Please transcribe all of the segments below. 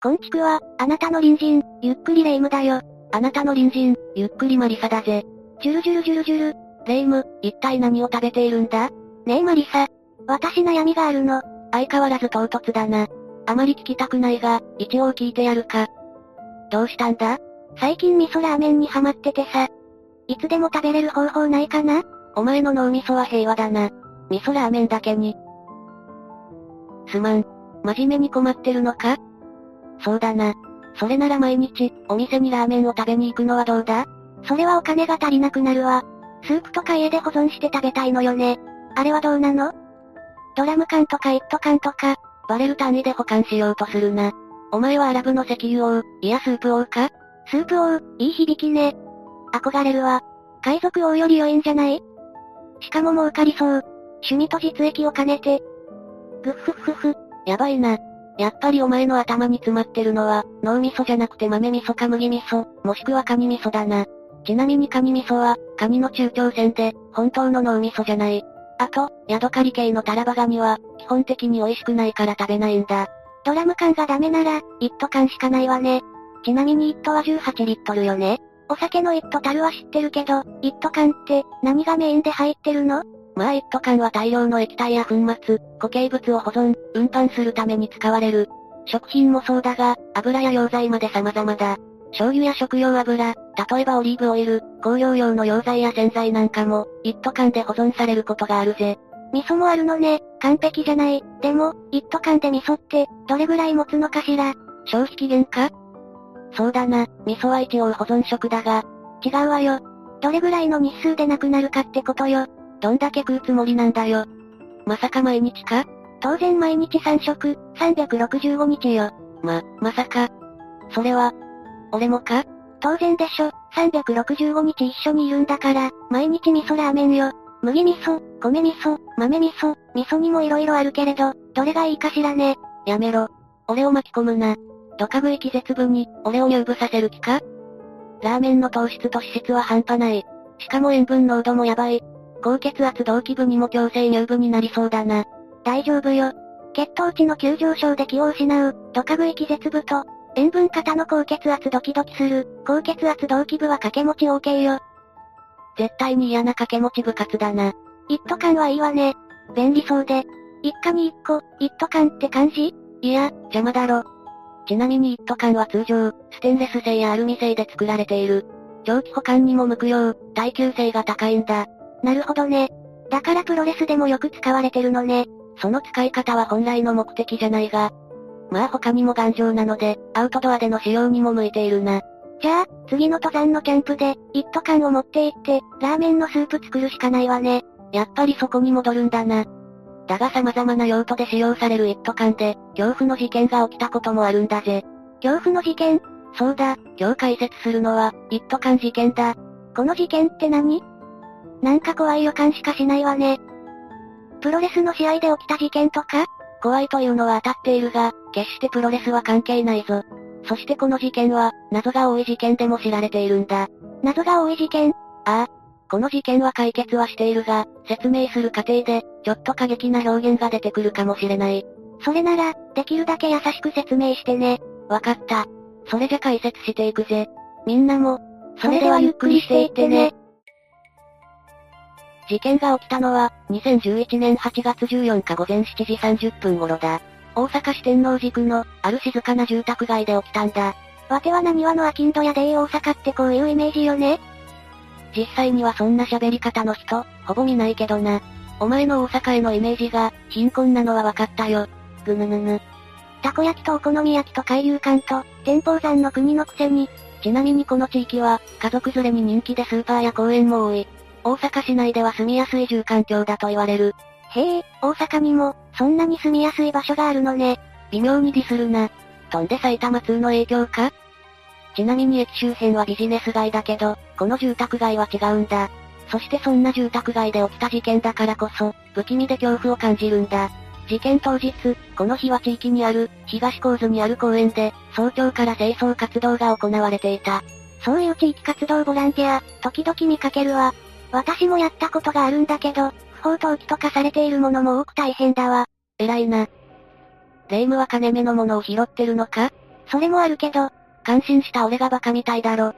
こんちくわ、あなたの隣人、ゆっくりレ夢ムだよ。あなたの隣人、ゆっくりマリサだぜ。ジュルジュルジュルジュル。レ夢ム、一体何を食べているんだ？ねえマリサ。私悩みがあるの。相変わらず唐突だな。あまり聞きたくないが、一応聞いてやるか。どうしたんだ？最近味噌ラーメンにハマっててさ。いつでも食べれる方法ないかな？お前の脳みそは平和だな。味噌ラーメンだけに。すまん。真面目に困ってるのか？そうだな。それなら毎日、お店にラーメンを食べに行くのはどうだ？それはお金が足りなくなるわ。スープとか家で保存して食べたいのよね。あれはどうなの？ドラム缶とか一斗缶とか、バレル単位で保管しようとするな。お前はアラブの石油王、いやスープ王か？スープ王、いい響きね。憧れるわ。海賊王より良いんじゃない？しかも儲かりそう。趣味と実益を兼ねて。ぐっふっふふ。やばいな。やっぱりお前の頭に詰まってるのは、脳味噌じゃなくて豆味噌か麦味噌、もしくはカニ味噌だな。ちなみにカニ味噌は、カニの中長線で、本当の脳味噌じゃない。あと、ヤドカリ系のタラバガニは、基本的に美味しくないから食べないんだ。ドラム缶がダメなら、一斗缶しかないわね。ちなみに一斗は18リットルよね。お酒の一斗樽は知ってるけど、一斗缶って、何がメインで入ってるの？まあ一斗缶は大量の液体や粉末、固形物を保存、運搬するために使われる。食品もそうだが、油や溶剤まで様々だ。醤油や食用油、例えばオリーブオイル、香料用の溶剤や洗剤なんかも、一斗缶で保存されることがあるぜ。味噌もあるのね、完璧じゃない。でも、一斗缶で味噌って、どれぐらい持つのかしら消費期限か？そうだな、味噌は一応保存食だが。違うわよ。どれぐらいの日数でなくなるかってことよ。どんだけ食うつもりなんだよ。まさか毎日か？当然毎日3食、365日よ。ま、まさか。それは、俺もか？当然でしょ。365日一緒にいるんだから、毎日味噌ラーメンよ。麦味噌、米味噌、豆味噌、味噌にも色々あるけれど、どれがいいかしらね。やめろ。俺を巻き込むな。ドカ食い気絶部に、俺を入部させる気か？ラーメンの糖質と脂質は半端ない。しかも塩分濃度もやばい。高血圧同期部にも強制入部になりそうだな。大丈夫よ。血糖値の急上昇で気を失う、ドカ食い気絶部と、塩分型の高血圧ドキドキする、高血圧同期部は掛け持ち OK よ。絶対に嫌な掛け持ち部活だな。一斗缶はいいわね。便利そうで。一家に一個、一斗缶って感じ？いや、邪魔だろ。ちなみに一斗缶は通常、ステンレス製やアルミ製で作られている。長期保管にも向くよう、耐久性が高いんだ。なるほどね。だからプロレスでもよく使われてるのね。その使い方は本来の目的じゃないが。まあ他にも頑丈なので、アウトドアでの使用にも向いているな。じゃあ、次の登山のキャンプで、一斗缶を持って行って、ラーメンのスープ作るしかないわね。やっぱりそこに戻るんだな。だが様々な用途で使用される一斗缶で、恐怖の事件が起きたこともあるんだぜ。恐怖の事件？そうだ、今日解説するのは、一斗缶事件だ。この事件って何？なんか怖い予感しかしないわね。プロレスの試合で起きた事件とか？怖いというのは当たっているが、決してプロレスは関係ないぞ。そしてこの事件は、謎が多い事件でも知られているんだ。謎が多い事件？ああ。この事件は解決はしているが、説明する過程で、ちょっと過激な表現が出てくるかもしれない。それなら、できるだけ優しく説明してね。わかった。それじゃ解説していくぜ。みんなも、それではゆっくりしていってね。事件が起きたのは、2011年8月14日午前7時30分頃だ。大阪市天王寺区の、ある静かな住宅街で起きたんだ。わては何話のアキンドやで大阪ってこういうイメージよね実際にはそんな喋り方の人、ほぼ見ないけどな。お前の大阪へのイメージが、貧困なのは分かったよ。ぐぬぬぬ。たこ焼きとお好み焼きと海遊館と、天保山の国のくせに。ちなみにこの地域は、家族連れに人気でスーパーや公園も多い。大阪市内では住みやすい住環境だと言われる。へえ、大阪にも、そんなに住みやすい場所があるのね。微妙にディスるな。とんで埼玉通の影響か？ちなみに駅周辺はビジネス街だけど、この住宅街は違うんだ。そしてそんな住宅街で起きた事件だからこそ、不気味で恐怖を感じるんだ。事件当日、この日は地域にある、東高津にある公園で、早朝から清掃活動が行われていた。そういう地域活動ボランティア、時々見かけるわ。私もやったことがあるんだけど、不法投棄とかされているものも多く大変だわ。偉いな。霊夢は金目のものを拾ってるのか？それもあるけど、感心した俺がバカみたいだろ。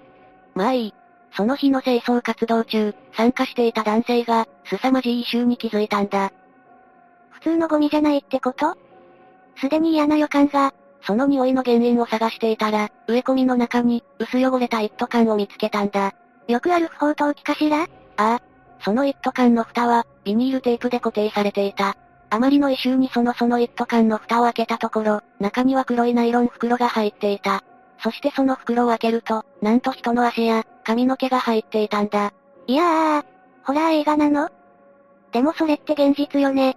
まあいい。その日の清掃活動中、参加していた男性が、凄まじい異臭に気づいたんだ。普通のゴミじゃないってこと？すでに嫌な予感が、その匂いの原因を探していたら、植え込みの中に、薄汚れた一斗缶を見つけたんだ。よくある不法投棄かしら？ああ。その一斗缶の蓋は、ビニールテープで固定されていた。あまりの異臭にそのその一斗缶の蓋を開けたところ、中には黒いナイロン袋が入っていた。そしてその袋を開けると、なんと人の足や、髪の毛が入っていたんだ。いやー、ホラー映画なの？でもそれって現実よね。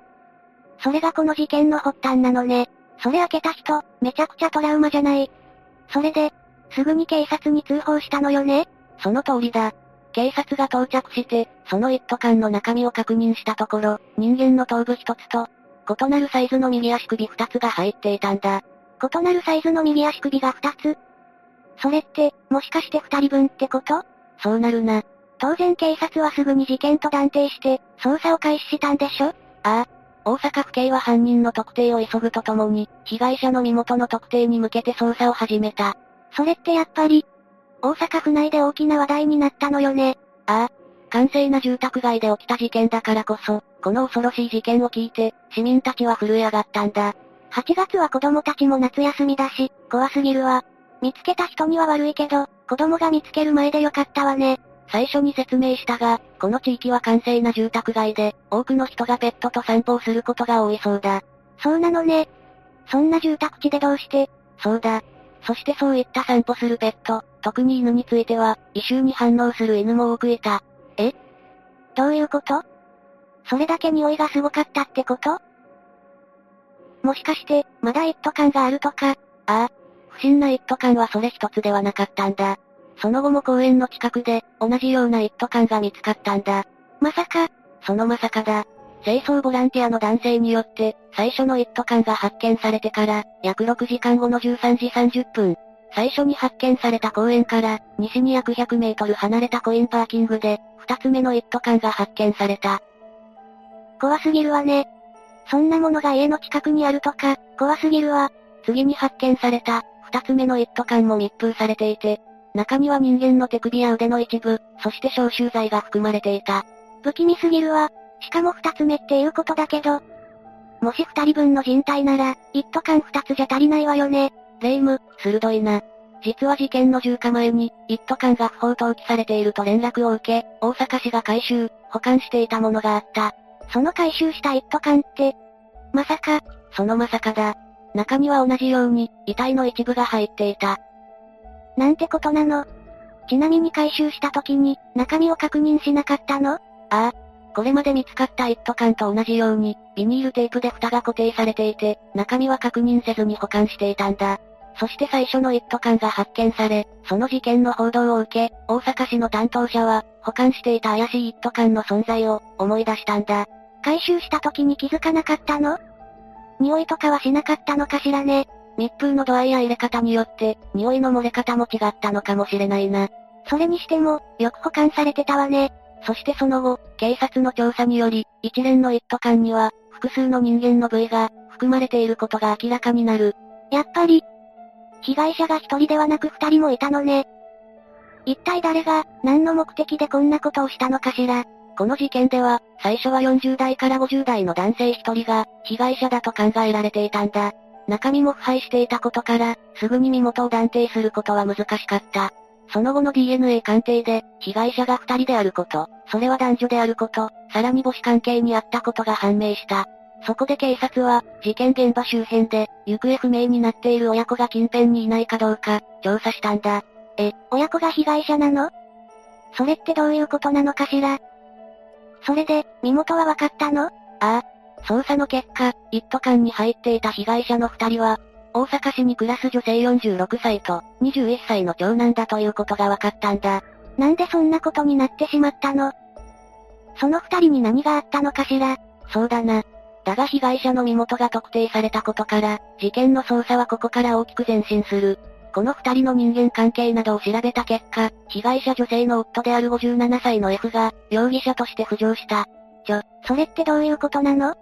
それがこの事件の発端なのね。それ開けた人、めちゃくちゃトラウマじゃない。それで、すぐに警察に通報したのよねその通りだ。警察が到着して、その一斗缶の中身を確認したところ、人間の頭部一つと、異なるサイズの右足首二つが入っていたんだ。異なるサイズの右足首が二つそれって、もしかして二人分ってこと？そうなるな。当然警察はすぐに事件と断定して、捜査を開始したんでしょ？ああ。大阪府警は犯人の特定を急ぐとともに、被害者の身元の特定に向けて捜査を始めた。それってやっぱり、大阪府内で大きな話題になったのよね。ああ。閑静な住宅街で起きた事件だからこそ、この恐ろしい事件を聞いて、市民たちは震え上がったんだ。8月は子供たちも夏休みだし、怖すぎるわ。見つけた人には悪いけど、子供が見つける前でよかったわね。最初に説明したが、この地域は閑静な住宅街で、多くの人がペットと散歩をすることが多いそうだ。そうなのね。そんな住宅地でどうして？そうだ。そしてそういった散歩するペット、特に犬については、異臭に反応する犬も多くいた。え？どういうこと？それだけ匂いがすごかったってこと？もしかして、まだ一斗缶があるとか？ああ、不審な一斗缶はそれ一つではなかったんだ。その後も公園の近くで、同じような一斗缶が見つかったんだ。まさか、そのまさかだ。清掃ボランティアの男性によって、最初の一斗缶が発見されてから、約6時間後の13時30分、最初に発見された公園から、西に約100メートル離れたコインパーキングで、二つ目の一斗缶が発見された。怖すぎるわね。そんなものが家の近くにあるとか、怖すぎるわ。次に発見された、二つ目の一斗缶も密封されていて、中には人間の手首や腕の一部、そして消臭剤が含まれていた。不気味すぎるわ。しかも二つ目っていうことだけど。もし二人分の人体なら、一斗缶二つじゃ足りないわよね。レイム、鋭いな。実は事件の10日前に、一斗缶が不法投棄されていると連絡を受け、大阪市が回収、保管していたものがあった。その回収した一斗缶って、まさか、そのまさかだ。中には同じように、遺体の一部が入っていた。なんてことなのちなみに回収した時に、中身を確認しなかったの？ああ。これまで見つかった一斗缶と同じように、ビニールテープで蓋が固定されていて、中身は確認せずに保管していたんだ。そして最初の一斗缶が発見され、その事件の報道を受け、大阪市の担当者は、保管していた怪しい一斗缶の存在を、思い出したんだ。回収した時に気づかなかったの？匂いとかはしなかったのかしらね？密封の度合いや入れ方によって、匂いの漏れ方も違ったのかもしれないな。それにしても、よく保管されてたわね。そしてその後、警察の調査により、一連の一斗缶には、複数の人間の部位が、含まれていることが明らかになる。やっぱり、被害者が一人ではなく二人もいたのね。一体誰が、何の目的でこんなことをしたのかしら。この事件では、最初は40代から50代の男性一人が、被害者だと考えられていたんだ。中身も腐敗していたことから、すぐに身元を断定することは難しかった。その後の DNA 鑑定で、被害者が二人であること、それは男女であること、さらに母子関係にあったことが判明した。そこで警察は、事件現場周辺で、行方不明になっている親子が近辺にいないかどうか、調査したんだ。え、親子が被害者なの？それってどういうことなのかしら？それで、身元は分かったの？ああ、捜査の結果、一斗缶に入っていた被害者の二人は、大阪市に暮らす女性46歳と21歳の長男だということが分かったんだ。なんでそんなことになってしまったの？その二人に何があったのかしら？そうだな。だが被害者の身元が特定されたことから、事件の捜査はここから大きく前進する。この二人の人間関係などを調べた結果、被害者女性の夫である57歳の F が、容疑者として浮上した。ちょ、それってどういうことなの？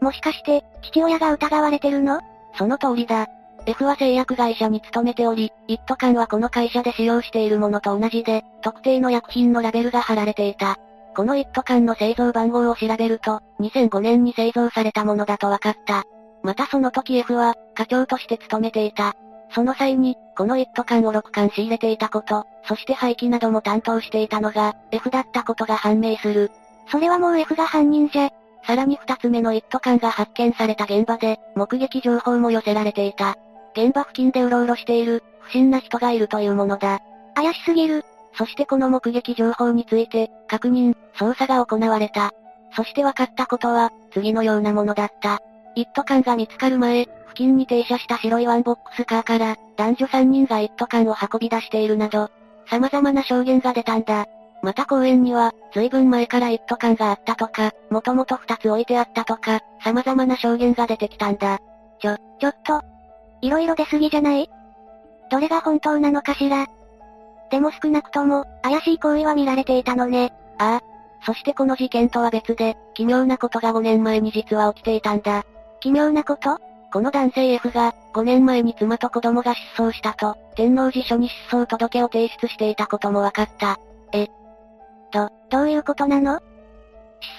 もしかして、父親が疑われてるの？その通りだ。F は製薬会社に勤めており、一斗缶はこの会社で使用しているものと同じで、特定の薬品のラベルが貼られていた。この一斗缶の製造番号を調べると、2005年に製造されたものだと分かった。またその時 F は、課長として勤めていた。その際に、この一斗缶を6缶仕入れていたこと、そして廃棄なども担当していたのが、F だったことが判明する。それはもう F が犯人じゃ。さらに二つ目の一斗缶が発見された現場で、目撃情報も寄せられていた。現場付近でうろうろしている、不審な人がいるというものだ。怪しすぎる。そしてこの目撃情報について、確認、捜査が行われた。そして分かったことは、次のようなものだった。一斗缶が見つかる前、付近に停車した白いワンボックスカーから、男女3人が一斗缶を運び出しているなど、様々な証言が出たんだ。また公園には、随分前から一斗缶があったとか、もともと二つ置いてあったとか、様々な証言が出てきたんだ。ちょ、ちょっと、いろいろ出すぎじゃない？どれが本当なのかしら？でも少なくとも、怪しい行為は見られていたのね。ああ。そしてこの事件とは別で、奇妙なことが5年前に実は起きていたんだ。奇妙なこと？この男性 F が、5年前に妻と子供が失踪したと、天王寺署に失踪届を提出していたことも分かった。と、どういうことなの？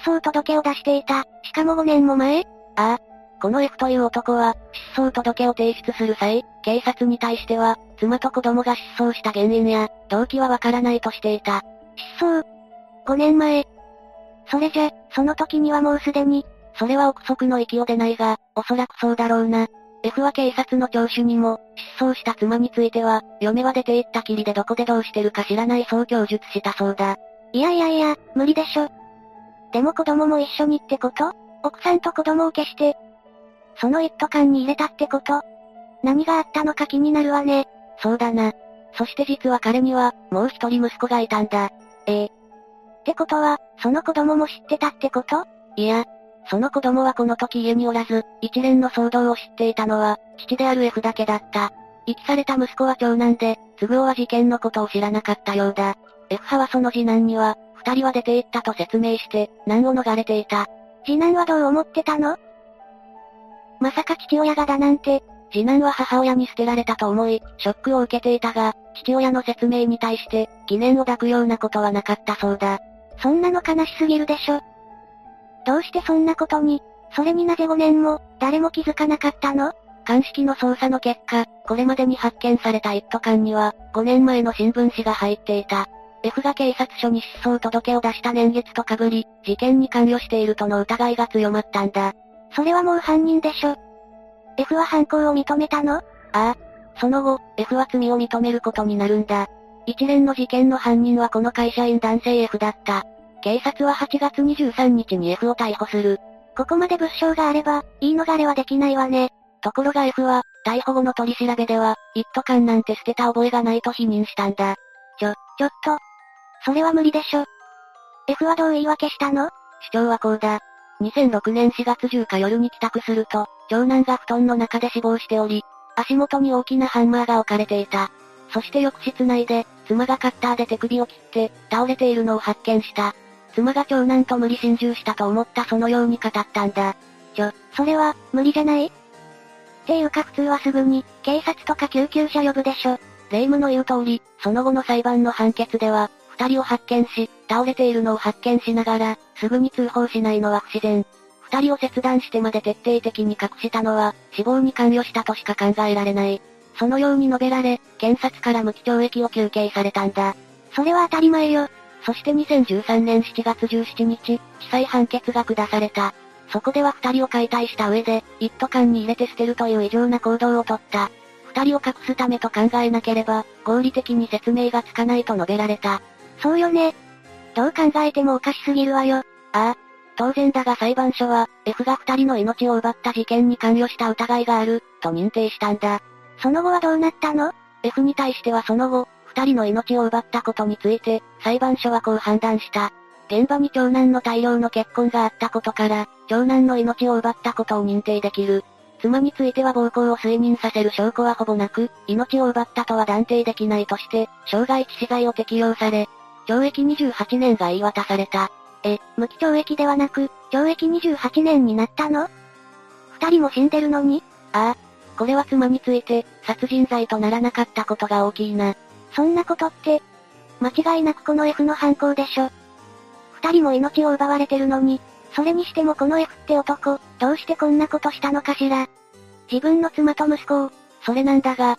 失踪届を出していた、しかも5年も前？ああ。この F という男は、失踪届を提出する際、警察に対しては、妻と子供が失踪した原因や、動機はわからないとしていた。失踪 ?5 年前。それじゃ、その時にはもうすでに、それは憶測の域を出ないが、おそらくそうだろうな。F は警察の聴取にも、失踪した妻については、嫁は出て行ったきりでどこでどうしてるか知らないそう供述したそうだ。いやいやいや、無理でしょ。でも子供も一緒にってこと？奥さんと子供を消して、その一斗缶に入れたってこと？何があったのか気になるわね。そうだな。そして実は彼には、もう一人息子がいたんだ。ええ。ってことは、その子供も知ってたってこと？いや、その子供はこの時家におらず、一連の騒動を知っていたのは、父である F だけだった。遺棄された息子は長男で、都合は事件のことを知らなかったようだ。F 派はその次男には、二人は出て行ったと説明して、難を逃れていた。次男はどう思ってたの？まさか父親がだなんて、次男は母親に捨てられたと思い、ショックを受けていたが、父親の説明に対して、疑念を抱くようなことはなかったそうだ。そんなの悲しすぎるでしょ。どうしてそんなことに、それになぜ5年も、誰も気づかなかったの？鑑識の捜査の結果、これまでに発見された一斗缶には、5年前の新聞紙が入っていた。F が警察署に失踪届を出した年月と被り、事件に関与しているとの疑いが強まったんだ。それはもう犯人でしょ。F は犯行を認めたの？ああ。その後、F は罪を認めることになるんだ。一連の事件の犯人はこの会社員男性 F だった。警察は8月23日に F を逮捕する。ここまで物証があれば、言い逃れはできないわね。ところが F は、逮捕後の取り調べでは、一斗缶なんて捨てた覚えがないと否認したんだ。ちょ、ちょっと。それは無理でしょ。F はどう言い訳したの？主張はこうだ。2006年4月10日夜に帰宅すると、長男が布団の中で死亡しており、足元に大きなハンマーが置かれていた。そして浴室内で、妻がカッターで手首を切って、倒れているのを発見した。妻が長男と無理心中したと思ったそのように語ったんだ。ちょ、それは、無理じゃない？っていうか普通はすぐに、警察とか救急車呼ぶでしょ。霊夢の言う通り、その後の裁判の判決では、二人を発見し、倒れているのを発見しながら、すぐに通報しないのは不自然。二人を切断してまで徹底的に隠したのは、死亡に関与したとしか考えられない。そのように述べられ、検察から無期懲役を求刑されたんだ。それは当たり前よ。そして2013年7月17日、地裁判決が下された。そこでは二人を解体した上で、一斗缶に入れて捨てるという異常な行動をとった。二人を隠すためと考えなければ、合理的に説明がつかないと述べられた。そうよね。どう考えてもおかしすぎるわよ。ああ、当然だが裁判所は、F が二人の命を奪った事件に関与した疑いがある、と認定したんだ。その後はどうなったの ?F に対してはその後、二人の命を奪ったことについて、裁判所はこう判断した。現場に長男の大量の血痕があったことから、長男の命を奪ったことを認定できる。妻については暴行を推認させる証拠はほぼなく、命を奪ったとは断定できないとして、傷害致死罪を適用され、懲役28年が言い渡された。え、無期懲役ではなく、懲役28年になったの？二人も死んでるのに？ああ。これは妻について、殺人罪とならなかったことが大きいな。そんなことって、間違いなくこの F の犯行でしょ。二人も命を奪われてるのに、それにしてもこの F って男、どうしてこんなことしたのかしら。自分の妻と息子を、それなんだが、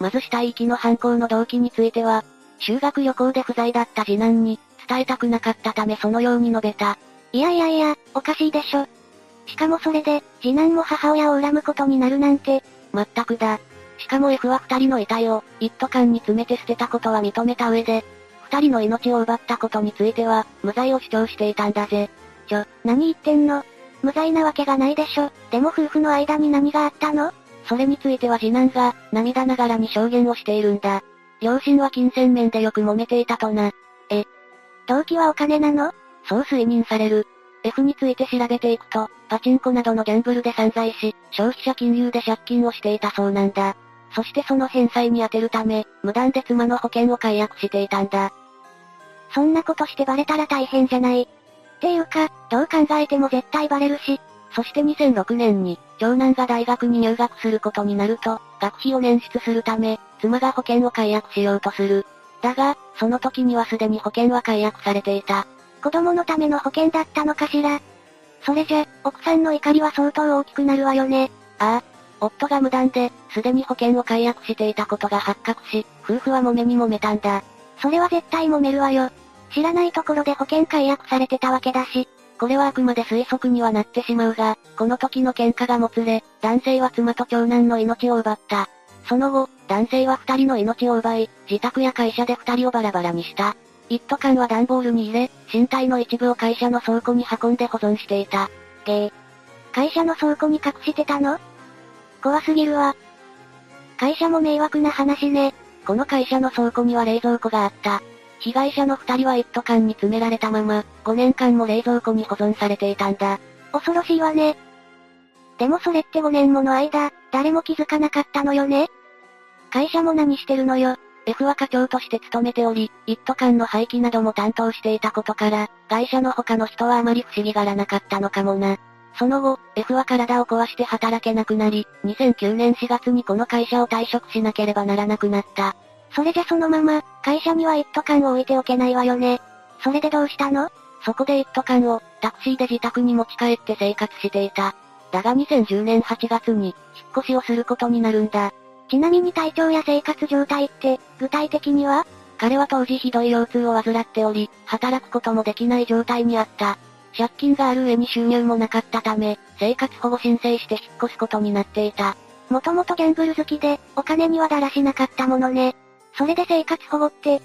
まず死体遺棄の犯行の動機については、修学旅行で不在だった次男に、伝えたくなかったためそのように述べた。いやいやいや、おかしいでしょ。しかもそれで、次男も母親を恨むことになるなんて。まったくだ。しかも F は二人の遺体を、一斗缶に詰めて捨てたことは認めた上で、二人の命を奪ったことについては、無罪を主張していたんだぜ。ちょ、何言ってんの無罪なわけがないでしょ。でも夫婦の間に何があったのそれについては次男が、涙ながらに証言をしているんだ。両親は金銭面でよく揉めていたとな。え、動機はお金なの？そう推認される。F について調べていくと、パチンコなどのギャンブルで散財し、消費者金融で借金をしていたそうなんだ。そしてその返済に充てるため、無断で妻の保険を解約していたんだ。そんなことしてバレたら大変じゃない。っていうか、どう考えても絶対バレるし。そして2006年に、長男が大学に入学することになると、学費を捻出するため、妻が保険を解約しようとする。だが、その時にはすでに保険は解約されていた。子供のための保険だったのかしらそれじゃ、奥さんの怒りは相当大きくなるわよね。ああ。夫が無断で、すでに保険を解約していたことが発覚し、夫婦は揉めに揉めたんだ。それは絶対揉めるわよ。知らないところで保険解約されてたわけだし。これはあくまで推測にはなってしまうが、この時の喧嘩がもつれ、男性は妻と長男の命を奪った。その後、男性は二人の命を奪い、自宅や会社で二人をバラバラにした。一斗缶は段ボールに入れ、身体の一部を会社の倉庫に運んで保存していた。ゲー。会社の倉庫に隠してたの？怖すぎるわ。会社も迷惑な話ね。この会社の倉庫には冷蔵庫があった。被害者の二人は一斗缶に詰められたまま、5年間も冷蔵庫に保存されていたんだ。恐ろしいわね。でもそれって5年もの間、誰も気づかなかったのよね会社も何してるのよ。F は課長として勤めており、一斗缶の廃棄なども担当していたことから、会社の他の人はあまり不思議がらなかったのかもな。その後、F は体を壊して働けなくなり、2009年4月にこの会社を退職しなければならなくなった。それじゃそのまま、会社には一斗缶を置いておけないわよね。それでどうしたの？そこで一斗缶を、タクシーで自宅に持ち帰って生活していた。だが2010年8月に、引っ越しをすることになるんだ。ちなみに体調や生活状態って、具体的には？彼は当時ひどい腰痛を患っており、働くこともできない状態にあった。借金がある上に収入もなかったため、生活保護申請して引っ越すことになっていた。もともとギャンブル好きで、お金にはだらしなかったものね。それで生活保護って、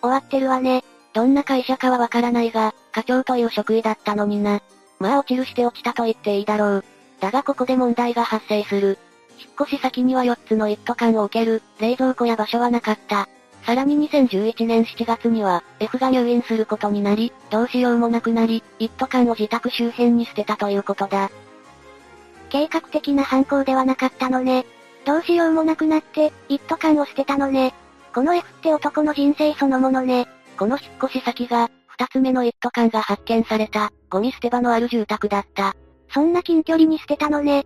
終わってるわね。どんな会社かはわからないが、課長という職位だったのにな。まあ落ちるして落ちたと言っていいだろう。だがここで問題が発生する。引っ越し先には4つの一斗缶を置ける、冷蔵庫や場所はなかった。さらに2011年7月には、F が入院することになり、どうしようもなくなり、一斗缶を自宅周辺に捨てたということだ。計画的な犯行ではなかったのね。どうしようもなくなって、一斗缶を捨てたのね。この F って男の人生そのものね。この引っ越し先が、二つ目の一斗缶が発見された、ゴミ捨て場のある住宅だった。そんな近距離に捨てたのね。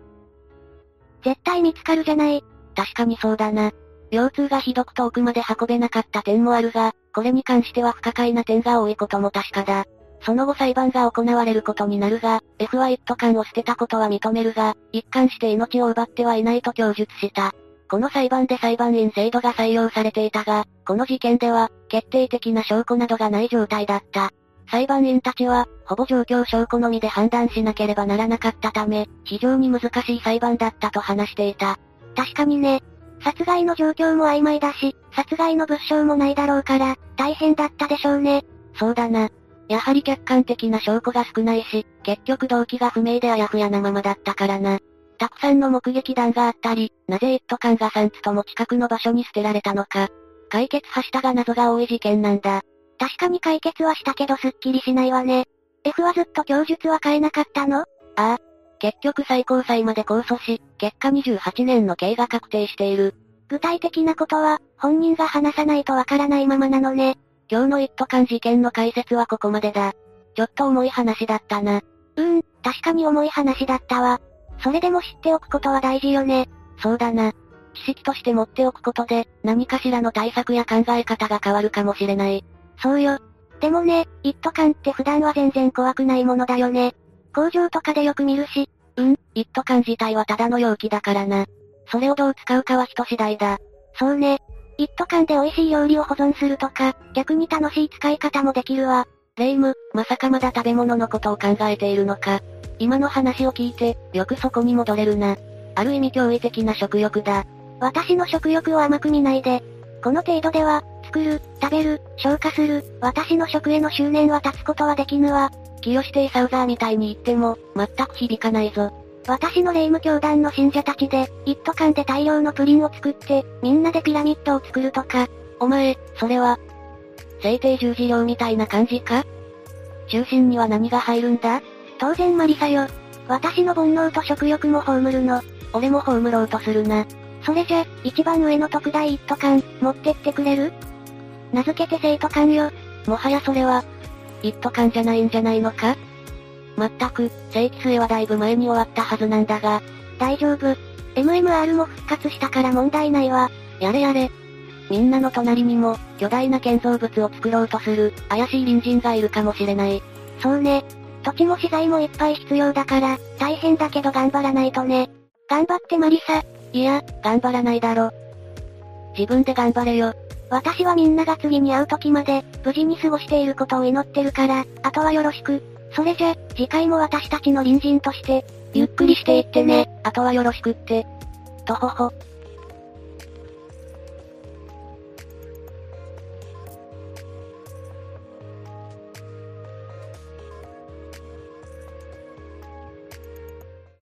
絶対見つかるじゃない。確かにそうだな。腰痛がひどく遠くまで運べなかった点もあるが、これに関しては不可解な点が多いことも確かだ。その後裁判が行われることになるが、F は一斗缶を捨てたことは認めるが、一貫して命を奪ってはいないと供述した。この裁判で裁判員制度が採用されていたが、この事件では、決定的な証拠などがない状態だった。裁判員たちは、ほぼ状況証拠のみで判断しなければならなかったため、非常に難しい裁判だったと話していた。確かにね。殺害の状況も曖昧だし、殺害の物証もないだろうから、大変だったでしょうね。そうだな。やはり客観的な証拠が少ないし、結局動機が不明であやふやなままだったからな。たくさんの目撃談があったり、なぜ一斗缶が3つとも近くの場所に捨てられたのか。解決はしたが謎が多い事件なんだ。確かに解決はしたけどすっきりしないわね。F はずっと供述は変えなかったの？ああ。結局最高裁まで控訴し、結果28年の刑が確定している。具体的なことは、本人が話さないとわからないままなのね。今日の一斗缶事件の解説はここまでだ。ちょっと重い話だったな。うーん、確かに重い話だったわ。それでも知っておくことは大事よね。そうだな。知識として持っておくことで、何かしらの対策や考え方が変わるかもしれない。そうよ。でもね、一斗缶って普段は全然怖くないものだよね。工場とかでよく見るし。うん、一斗缶自体はただの容器だからな。それをどう使うかは人次第だ。そうね。一斗缶で美味しい料理を保存するとか、逆に楽しい使い方もできるわ。レイム、まさかまだ食べ物のことを考えているのか。今の話を聞いて、よくそこに戻れるな。ある意味驚異的な食欲だ。私の食欲を甘く見ないで。この程度では、作る、食べる、消化する、私の食への執念は立つことはできぬわ。清してイサウザーみたいに言っても、全く響かないぞ。私の霊夢教団の信者たちで、一斗缶で大量のプリンを作って、みんなでピラミッドを作るとか。お前、それは、聖帝十字量みたいな感じか？中心には何が入るんだ？当然マリサよ。私の煩悩と食欲も葬るの。俺も葬ろうとするな。それじゃ、一番上の特大一斗缶、持ってってくれる？名付けて生徒官よ。もはやそれは、一斗缶じゃないんじゃないのか？まったく、正規末はだいぶ前に終わったはずなんだが。大丈夫。MMR も復活したから問題ないわ。やれやれ。みんなの隣にも、巨大な建造物を作ろうとする、怪しい隣人がいるかもしれない。そうね。土地も資材もいっぱい必要だから、大変だけど頑張らないとね。頑張ってマリサ。いや、頑張らないだろ。自分で頑張れよ。私はみんなが次に会う時まで、無事に過ごしていることを祈ってるから、あとはよろしく。それじゃ、次回も私たちの隣人として、ゆっくりしていってね、あとはよろしくって。とほほ。